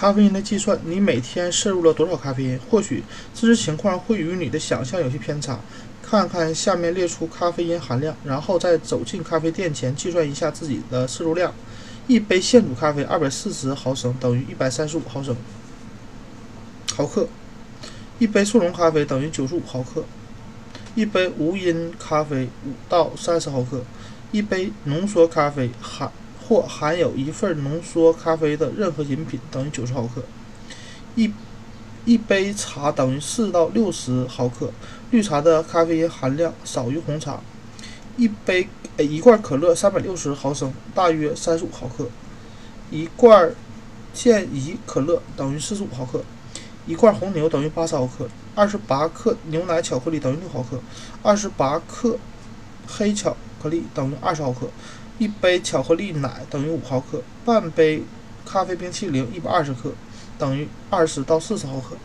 咖啡因的计算，你每天摄入了多少咖啡因？或许这些情况会与你的想象有些偏差。看看下面列出咖啡因含量，然后在走进咖啡店前计算一下自己的摄入量。一杯现煮咖啡二百四十毫升等于一百三十五毫升毫克。一杯速溶咖啡等于九十五毫克。一杯无因咖啡五到三十毫克。一杯浓缩咖啡含或含有一份浓缩咖啡的任何饮品等于九十毫克。一一杯茶等于四到六十毫克，绿茶的咖啡因含量少于红茶。一杯呃一罐可乐三百六十毫升，大约三十五毫克。一罐健怡可乐等于四十五毫克。一罐红牛等于八十毫克。二十八克牛奶巧克力等于六毫克。二十八克黑巧克力等于二十毫克。一杯巧克力奶等于五毫克。半杯咖啡冰淇淋一百二十克。等于二十到四十毫克。